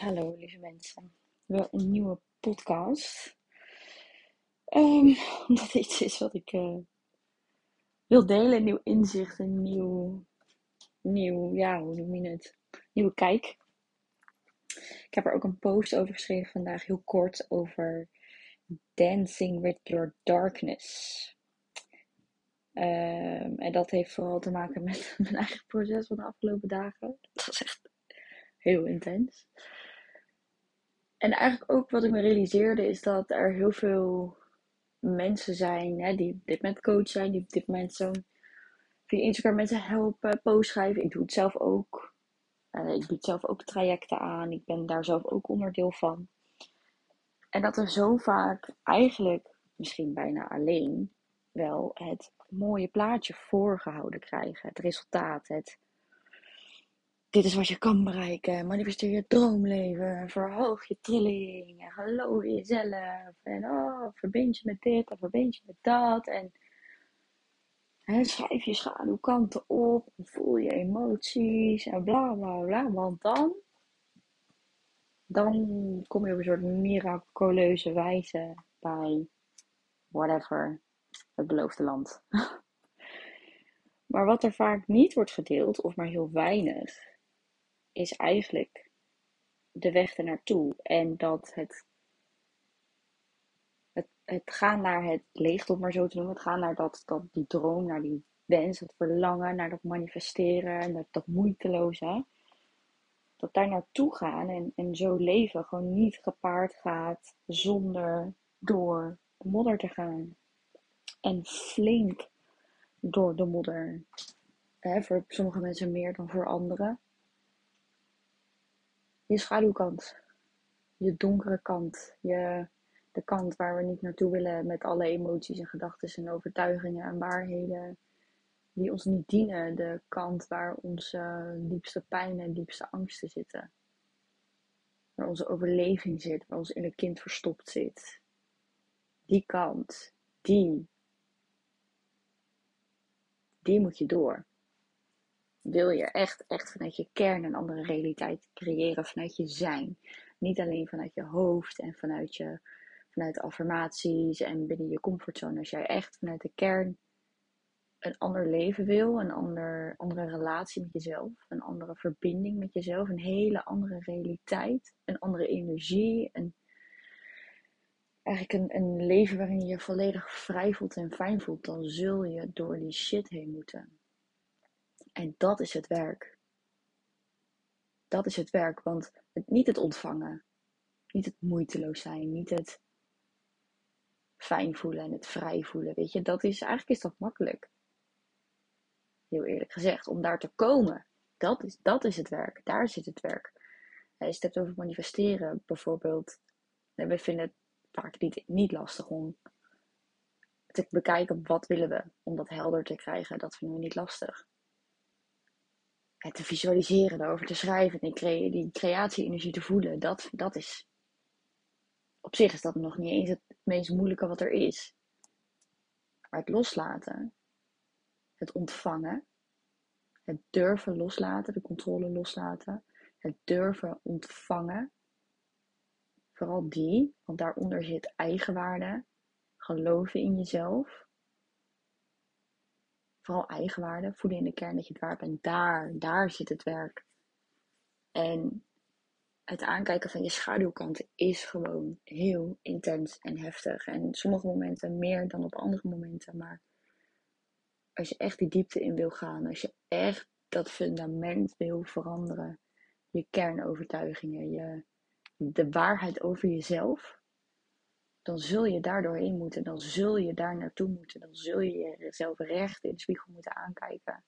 Hallo lieve mensen. Weer een nieuwe podcast. Um, omdat het iets is wat ik uh, wil delen. Nieuw inzicht, een nieuw, nieuw, ja, hoe noem je het? Nieuwe kijk. Ik heb er ook een post over geschreven vandaag, heel kort, over Dancing with Your Darkness. Um, en dat heeft vooral te maken met mijn eigen proces van de afgelopen dagen. Dat was echt heel intens. En eigenlijk ook wat ik me realiseerde is dat er heel veel mensen zijn hè, die op dit moment coach zijn, die op dit moment zo'n via Instagram mensen helpen, post schrijven. Ik doe het zelf ook. Uh, ik bied zelf ook trajecten aan. Ik ben daar zelf ook onderdeel van. En dat er zo vaak eigenlijk, misschien bijna alleen, wel het mooie plaatje voorgehouden krijgen. Het resultaat, het dit is wat je kan bereiken. Manifesteer je droomleven. Verhoog je trilling. En geloof in jezelf. En oh, verbind je met dit en verbind je met dat. En schrijf je schaduwkanten op. Voel je emoties. En bla bla bla. Want dan. Dan kom je op een soort miraculeuze wijze bij whatever het beloofde land. maar wat er vaak niet wordt gedeeld, of maar heel weinig, is eigenlijk de weg ernaartoe. En dat het, het, het gaan naar het leegte, om maar zo te noemen, het gaan naar dat, dat, die droom, naar die wens, dat verlangen, naar dat manifesteren en dat, moeiteloze. Dat daar naartoe gaan en, en zo leven gewoon niet gepaard gaat zonder door de modder te gaan. En flink door de modder. voor sommige mensen meer dan voor anderen je schaduwkant. Je donkere kant. Je, de kant waar we niet naartoe willen met alle emoties en gedachten en overtuigingen en waarheden die ons niet dienen. De kant waar onze diepste pijn en diepste angsten zitten. Waar onze overleving zit, waar ons inner kind verstopt zit. Die kant, die, die moet je door wil je echt, echt vanuit je kern een andere realiteit creëren, vanuit je zijn. Niet alleen vanuit je hoofd en vanuit, je, vanuit affirmaties en binnen je comfortzone. Als jij echt vanuit de kern een ander leven wil, een ander, andere relatie met jezelf, een andere verbinding met jezelf, een hele andere realiteit, een andere energie, een, eigenlijk een, een leven waarin je je volledig vrij voelt en fijn voelt, dan zul je door die shit heen moeten. En dat is het werk. Dat is het werk, want het, niet het ontvangen, niet het moeiteloos zijn, niet het fijn voelen en het vrij voelen. Weet je, dat is eigenlijk is dat makkelijk. Heel eerlijk gezegd, om daar te komen, dat is, dat is het werk. Daar zit het werk. Als je het hebt over manifesteren, bijvoorbeeld. We vinden het vaak niet, niet lastig om te bekijken wat willen we. Om dat helder te krijgen, dat vinden we niet lastig te visualiseren, daarover te schrijven en die, die creatie-energie te voelen, dat, dat is. Op zich is dat nog niet eens het meest moeilijke wat er is. Maar het loslaten, het ontvangen, het durven loslaten, de controle loslaten, het durven ontvangen, vooral die, want daaronder zit eigenwaarde, geloven in jezelf, vooral eigenwaarde, voelen in de kern dat je het waard bent. Daar, daar zit het werk. En het aankijken van je schaduwkant is gewoon heel intens en heftig. En sommige momenten meer dan op andere momenten. Maar als je echt die diepte in wil gaan, als je echt dat fundament wil veranderen, je kernovertuigingen, je, de waarheid over jezelf, dan zul je daar doorheen moeten. Dan zul je daar naartoe moeten. Dan zul je jezelf recht in de spiegel moeten aankijken.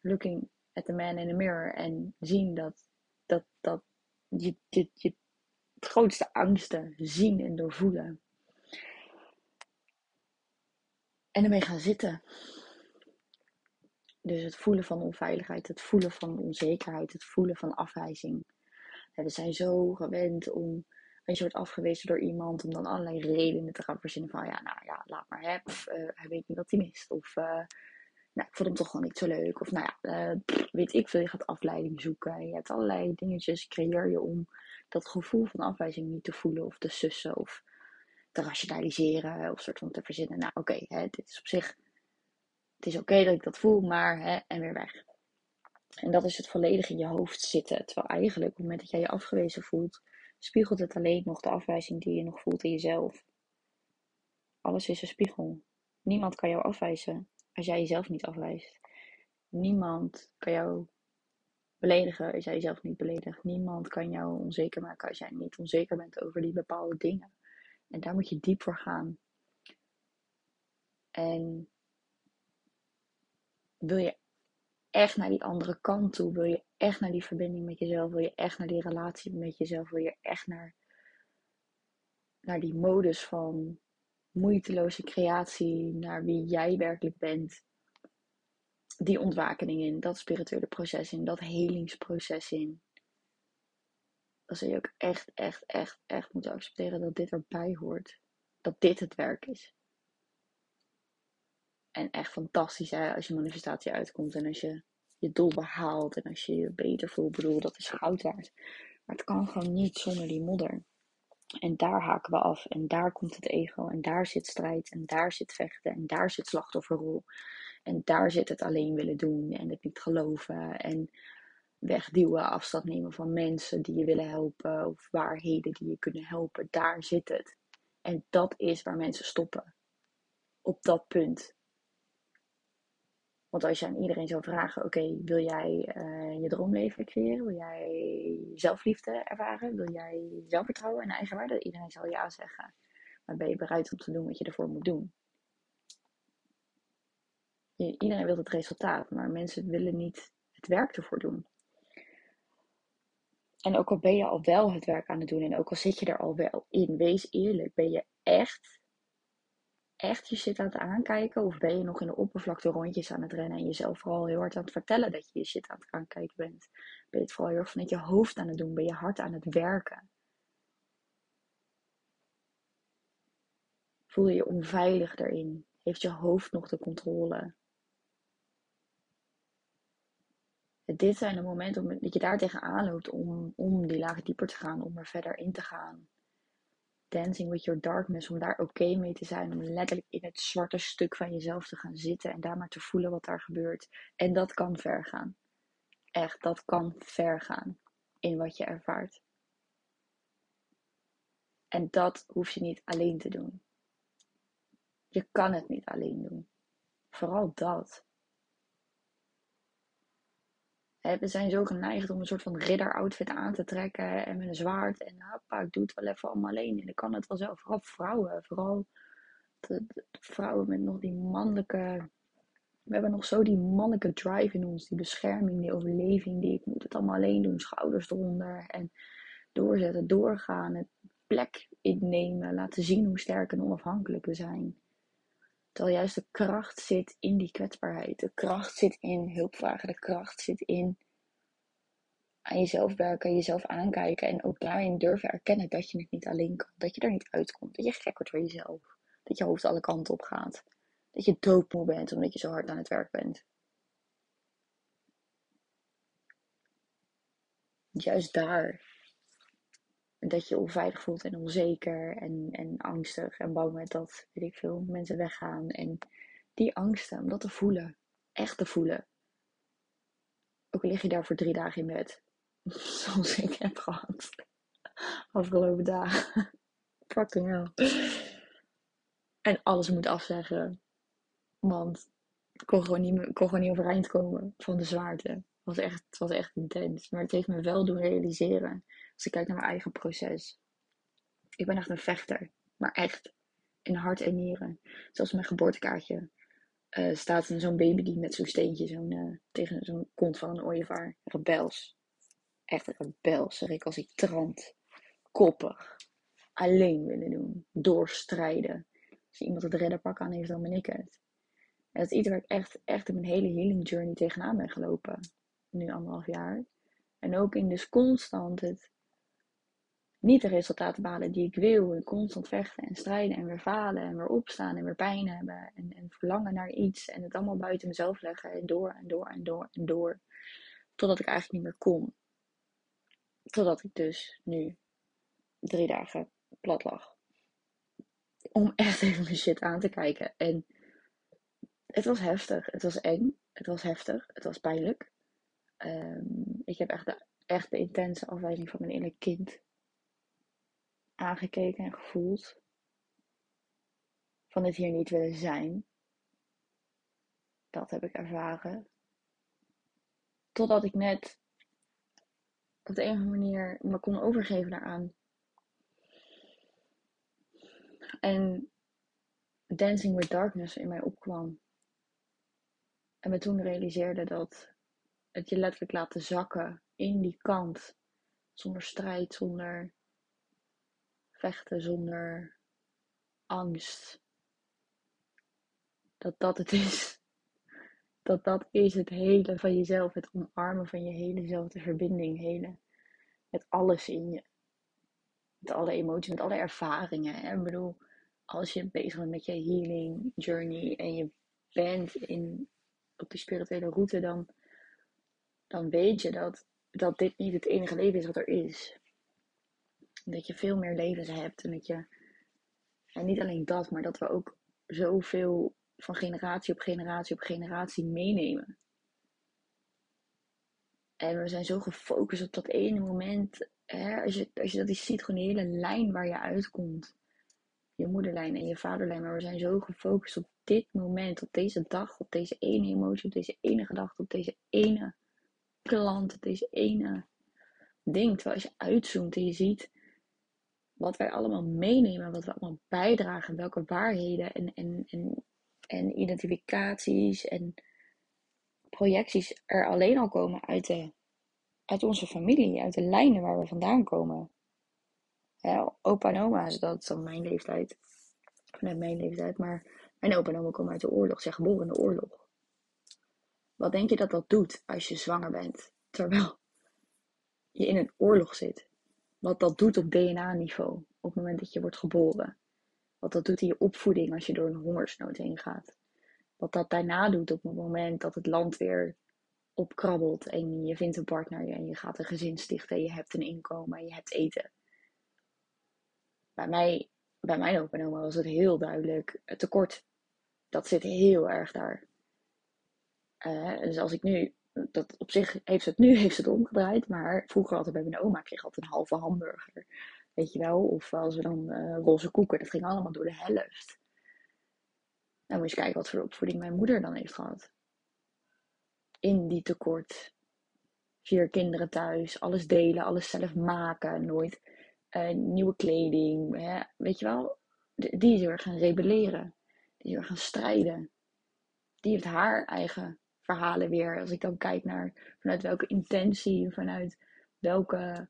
Looking at the man in the mirror en zien dat, dat, dat je, je, je grootste angsten zien en doorvoelen. En ermee gaan zitten. Dus het voelen van onveiligheid, het voelen van onzekerheid, het voelen van afwijzing. we zijn zo gewend om als je wordt afgewezen door iemand om dan allerlei redenen te gaan verzinnen van ja, nou ja, laat maar, hè. Of, uh, hij weet niet wat hij mist. Of uh, nou, ik vond hem toch gewoon niet zo leuk. Of nou ja, uh, weet ik veel, je gaat afleiding zoeken. Je hebt allerlei dingetjes, creëer je om dat gevoel van afwijzing niet te voelen of te sussen of te rationaliseren of soort van te verzinnen. Nou oké, dit is op zich, het is oké dat ik dat voel, maar hè, en weer weg. En dat is het volledig in je hoofd zitten. Terwijl eigenlijk op het moment dat jij je afgewezen voelt, spiegelt het alleen nog de afwijzing die je nog voelt in jezelf. Alles is een spiegel. Niemand kan jou afwijzen als jij jezelf niet afwijst. Niemand kan jou beledigen als jij jezelf niet beledigt. Niemand kan jou onzeker maken als jij niet onzeker bent over die bepaalde dingen. En daar moet je diep voor gaan. En wil je echt naar die andere kant toe? Wil je echt naar die verbinding met jezelf? Wil je echt naar die relatie met jezelf? Wil je echt naar, naar die modus van moeiteloze creatie, naar wie jij werkelijk bent? Die ontwakening in, dat spirituele proces in, dat helingsproces in. Dan zul je ook echt, echt, echt, echt moeten accepteren dat dit erbij hoort. Dat dit het werk is. En echt fantastisch hè, als je manifestatie uitkomt en als je je doel behaalt en als je je beter voelt. Ik bedoel, dat is goud waard. Maar het kan gewoon niet zonder die modder. En daar haken we af en daar komt het ego en daar zit strijd en daar zit vechten en daar zit slachtofferrol. En daar zit het alleen willen doen en het niet geloven en wegduwen, afstand nemen van mensen die je willen helpen of waarheden die je kunnen helpen. Daar zit het. En dat is waar mensen stoppen. Op dat punt. Want als je aan iedereen zou vragen: oké, wil jij uh, je droomleven creëren? Wil jij zelfliefde ervaren? Wil jij zelfvertrouwen en eigenwaarde? Iedereen zal ja zeggen. Maar ben je bereid om te doen wat je ervoor moet doen? Iedereen wil het resultaat, maar mensen willen niet het werk ervoor doen. En ook al ben je al wel het werk aan het doen en ook al zit je er al wel in, wees eerlijk, ben je echt echt je shit aan het aankijken? Of ben je nog in de oppervlakte rondjes aan het rennen en jezelf vooral heel hard aan het vertellen dat je je shit aan het aankijken bent? Ben je het vooral heel erg vanuit je hoofd aan het doen? Ben je hard aan het werken? Voel je je onveilig daarin? Heeft je hoofd nog de controle? Dit zijn de momenten dat je daar tegenaan loopt om, om die laag dieper te gaan, om er verder in te gaan dancing with your darkness, om daar oké mee te zijn, om letterlijk in het zwarte stuk van jezelf te gaan zitten en daar maar te voelen wat daar gebeurt. En dat kan ver gaan. Echt, dat kan ver gaan in wat je ervaart. En dat hoef je niet alleen te doen. Je kan het niet alleen doen. Vooral dat. We zijn zo geneigd om een soort van ridder-outfit aan te trekken en met een zwaard. En hoppa, ik doe het wel even allemaal alleen. En ik kan het wel zelf. Vooral vrouwen. Vooral vrouwen met nog die mannelijke. We hebben nog zo die mannelijke drive in ons. Die bescherming, die overleving. Die ik moet het allemaal alleen doen. Schouders eronder. En doorzetten, doorgaan. Het plek innemen. Laten zien hoe sterk en onafhankelijk we zijn. Terwijl juist de kracht zit in die kwetsbaarheid. De kracht zit in hulpvragen. De kracht zit in aan jezelf werken, jezelf aankijken. En ook daarin durven erkennen dat je het niet alleen kan. Dat je er niet uitkomt. Dat je gek wordt voor jezelf. Dat je hoofd alle kanten op gaat. Dat je doodmoe bent omdat je zo hard aan het werk bent. Juist daar dat je onveilig voelt en onzeker en, en angstig en bang bent dat, weet ik veel, mensen weggaan. En die angsten, om dat te voelen, echt te voelen. Ook lig je daar voor drie dagen in bed, zoals ik heb gehad afgelopen dagen. Fucking hell. En alles moet afzeggen, want ik kon gewoon niet, kon gewoon niet overeind komen van de zwaarte. Was, echt, het was echt intens. Maar het heeft me wel doen realiseren als ik kijk naar mijn eigen proces. Ik ben echt een vechter. Maar echt. In hart en nieren. Zoals mijn geboortekaartje. Uh, staat zo'n baby die met zo'n steentje zo'n, uh, tegen zo'n kont van een ooievaar. Rebels. Echt rebels. Zeg ik als ik trant. Koppig. Alleen willen doen. Doorstrijden. Als iemand het redderpak aan heeft, dan ben ik het. En dat is iets waar ik echt, echt in mijn hele healing journey tegenaan ben gelopen. Nu anderhalf jaar. En ook in dus constant het niet de resultaten behalen die ik wil. En constant vechten en strijden en weer falen en weer opstaan en weer pijn hebben. En, en verlangen naar iets en het allemaal buiten mezelf leggen. En door en door en door en door. Totdat ik eigenlijk niet meer kon. Totdat ik dus nu drie dagen plat lag. Om echt even mijn shit aan te kijken. En het was heftig. Het was eng. Het was heftig. Het was pijnlijk. Ehm, ik heb echt de, intense afwijzing van mijn innerlijk kind aangekeken en gevoeld. Van het hier niet willen zijn. Dat heb ik ervaren. Totdat ik net op de een of andere manier me kon overgeven daaraan. En Dancing with Darkness in mij opkwam. En me toen realiseerde dat het je letterlijk laten zakken in die kant. Zonder strijd, zonder vechten, zonder angst. Dat dat het is. Dat dat is het hele van jezelf. Het omarmen van je hele zelf. De verbinding hele. Met alles in je. Met alle emoties, met alle ervaringen. Ik bedoel, als je bezig bent met je healing journey en je bent in, op die spirituele route, dan, dan weet je dat, dat dit niet het enige leven is wat er is. Dat je veel meer levens hebt en dat je, en niet alleen dat, maar dat we ook zoveel van generatie op generatie op generatie meenemen. En we zijn zo gefocust op dat ene moment. Hè, als, je, als je dat ziet, gewoon die hele lijn waar je uitkomt je moederlijn en je vaderlijn. Maar we zijn zo gefocust op dit moment, op deze dag, op deze ene emotie, op deze ene gedachte, op deze ene klant, op deze ene ding. Terwijl als je uitzoomt en je ziet wat wij allemaal meenemen, wat we allemaal bijdragen, welke waarheden en, en, en, en identificaties en projecties er alleen al komen uit, de, uit onze familie, uit de lijnen waar we vandaan komen opa en oma is dat van mijn leeftijd. Vanuit mijn leeftijd. Maar mijn opa en oma komen uit de oorlog. Zijn geboren in de oorlog. Wat denk je dat dat doet als je zwanger bent? Terwijl je in een oorlog zit. Wat dat doet op DNA-niveau. Op het moment dat je wordt geboren. Wat dat doet in je opvoeding als je door een hongersnood heen gaat. Wat dat daarna doet op het moment dat het land weer opkrabbelt. En je vindt een partner en je gaat een gezin stichten. En je hebt een inkomen en je hebt eten bij, mij, bij mijn opa en oma was het heel duidelijk het tekort. Dat zit heel erg daar. Uh, dus als ik nu, dat op zich heeft het nu heeft het omgedraaid, maar vroeger altijd bij mijn oma kreeg altijd een halve hamburger. Weet je wel, of als we dan uh, roze koeken, dat ging allemaal door de helft. Nou moet je kijken wat voor opvoeding mijn moeder dan heeft gehad. In die tekort. Vier kinderen thuis, alles delen, alles zelf maken, nooit uh, nieuwe kleding. Weet je wel, die is weer gaan rebelleren. Die is weer gaan strijden. Die heeft haar eigen verhalen weer. Als ik dan kijk naar vanuit welke intentie, vanuit welke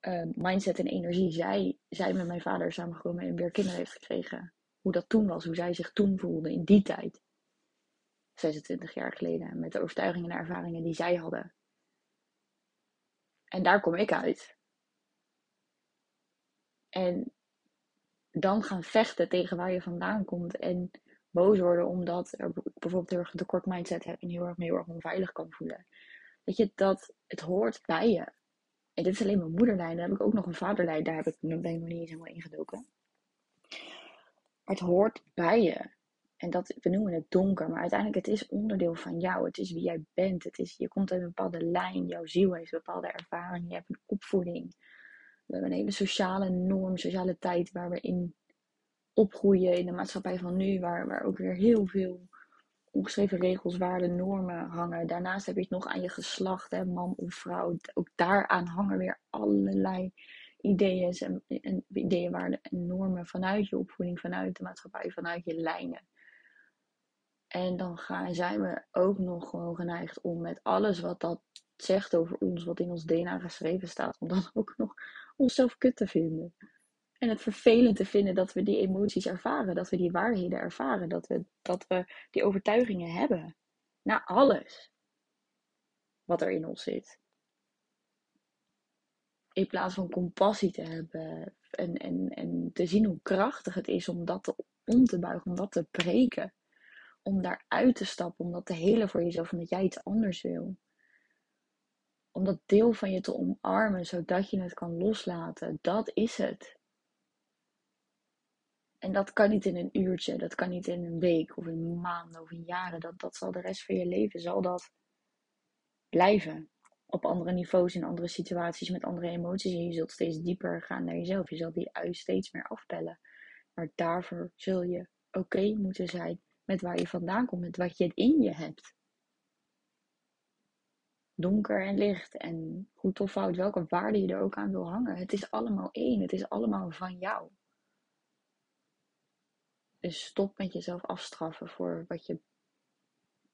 uh, mindset en energie zij, zij met mijn vader samengekomen en weer kinderen heeft gekregen. Hoe dat toen was, hoe zij zich toen voelde in die tijd. 26 jaar geleden, met de overtuigingen en ervaringen die zij hadden. En daar kom ik uit. En dan gaan vechten tegen waar je vandaan komt. En boos worden omdat er bijvoorbeeld heel erg een tekort mindset hebt en heel erg, heel erg onveilig kan voelen. Weet je, dat het hoort bij je. En dit is alleen mijn moederlijn. Dan heb ik ook nog een vaderlijn. Daar heb ik, ben ik nog niet eens helemaal ingedoken. Maar het hoort bij je. En dat, we noemen het donker, maar uiteindelijk het is onderdeel van jou. Het is wie jij bent. Het is, je komt uit een bepaalde lijn. Jouw ziel heeft een bepaalde ervaring. Je hebt een opvoeding. We hebben een hele sociale norm, sociale tijd waar we in opgroeien in de maatschappij van nu, waar, waar ook weer heel veel ongeschreven regels, waarden, normen hangen. Daarnaast heb je het nog aan je geslacht, hè, man of vrouw. Ook daaraan hangen weer allerlei ideeën en, ideeën, waarden en normen vanuit je opvoeding, vanuit de maatschappij, vanuit je lijnen. En dan zijn we ook nog gewoon geneigd om met alles wat dat zegt over ons, wat in ons DNA geschreven staat, om dan ook nog onszelf kut te vinden. En het vervelend te vinden dat we die emoties ervaren, dat we die waarheden ervaren, dat we, dat we die overtuigingen hebben. Na alles wat er in ons zit. In plaats van compassie te hebben en, en, en te zien hoe krachtig het is om dat om te buigen, om dat te breken. Om daaruit te stappen, om dat te helen voor jezelf, omdat jij iets anders wil. Om dat deel van je te omarmen, zodat je het kan loslaten. Dat is het. En dat kan niet in een uurtje, dat kan niet in een week of in maanden of in jaren. Dat, dat zal de rest van je leven, zal dat blijven. Op andere niveaus, in andere situaties, met andere emoties. En je zult steeds dieper gaan naar jezelf. Je zult die ui steeds meer afpellen. Maar daarvoor zul je oké moeten zijn met waar je vandaan komt, met wat je in je hebt. Donker en licht en goed of fout, welke waarde je er ook aan wil hangen. Het is allemaal één, het is allemaal van jou. Dus stop met jezelf afstraffen voor wat je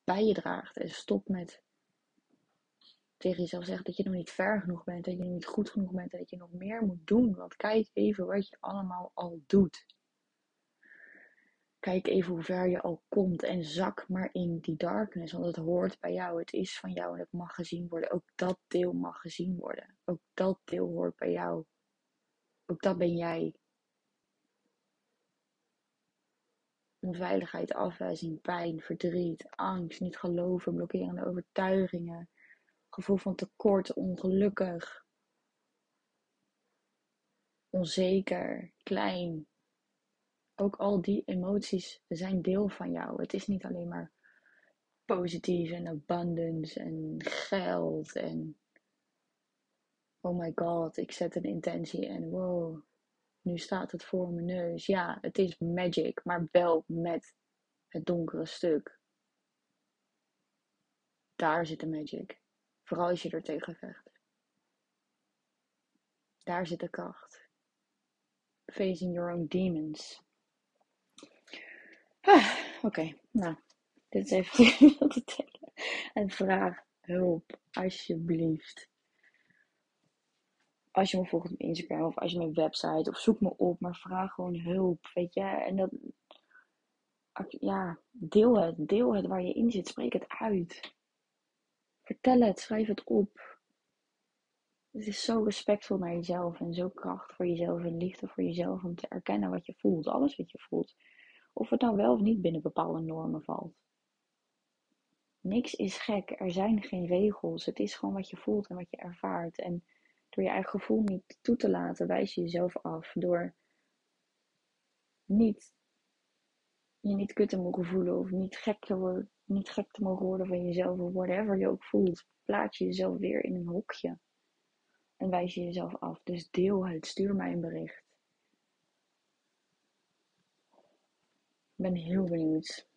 bij je draagt. En stop met tegen jezelf zeggen dat je nog niet ver genoeg bent, dat je nog niet goed genoeg bent en dat je nog meer moet doen. Want kijk even wat je allemaal al doet. Kijk even hoe ver je al komt en zak maar in die darkness, want het hoort bij jou. Het is van jou en het mag gezien worden. Ook dat deel mag gezien worden. Ook dat deel hoort bij jou. Ook dat ben jij. Onveiligheid, afwijzing, pijn, verdriet, angst, niet geloven, blokkerende overtuigingen, gevoel van tekort, ongelukkig, onzeker, klein. Ook al die emoties zijn deel van jou. Het is niet alleen maar positief en abundance en geld en oh my god, ik zet een intentie en wow, nu staat het voor mijn neus. Ja, het is magic, maar wel met het donkere stuk. Daar zit de magic. Vooral als je er tegen vecht. Daar zit de kracht. Facing your own demons. Ah, Oké, nou, dit is even. En vraag hulp, alsjeblieft. Als je me volgt op Instagram of als je mijn website of zoek me op, maar vraag gewoon hulp, weet je. En dat, ja, deel het, deel het waar je in zit, spreek het uit. Vertel het, schrijf het op. Het is zo respectvol naar jezelf en zo kracht voor jezelf en liefde voor jezelf om te erkennen wat je voelt, alles wat je voelt. Of het nou wel of niet binnen bepaalde normen valt. Niks is gek, er zijn geen regels. Het is gewoon wat je voelt en wat je ervaart. En door je eigen gevoel niet toe te laten, wijs je jezelf af. Door niet, je niet kut te mogen voelen of niet gek te worden niet gek te mogen worden van jezelf of whatever je ook voelt, plaats je jezelf weer in een hokje. En wijs je jezelf af. Dus deel het, stuur mij een bericht. Ik ben heel benieuwd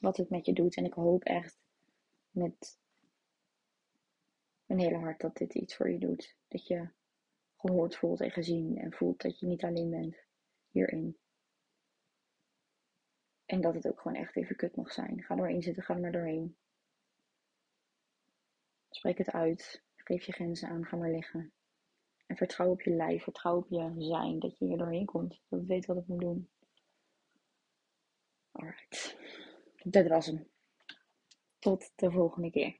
wat het met je doet. En ik hoop echt met mijn hele hart dat dit iets voor je doet. Dat je gehoord voelt en gezien en voelt dat je niet alleen bent hierin. En dat het ook gewoon echt even kut mag zijn. Ga doorheen zitten, ga er maar doorheen. Spreek het uit. Geef je grenzen aan, ga maar liggen. En vertrouw op je lijf, vertrouw op je zijn, dat je hier doorheen komt. Dat weet wat het moet doen. Alright. Dat was hem. Tot de volgende keer.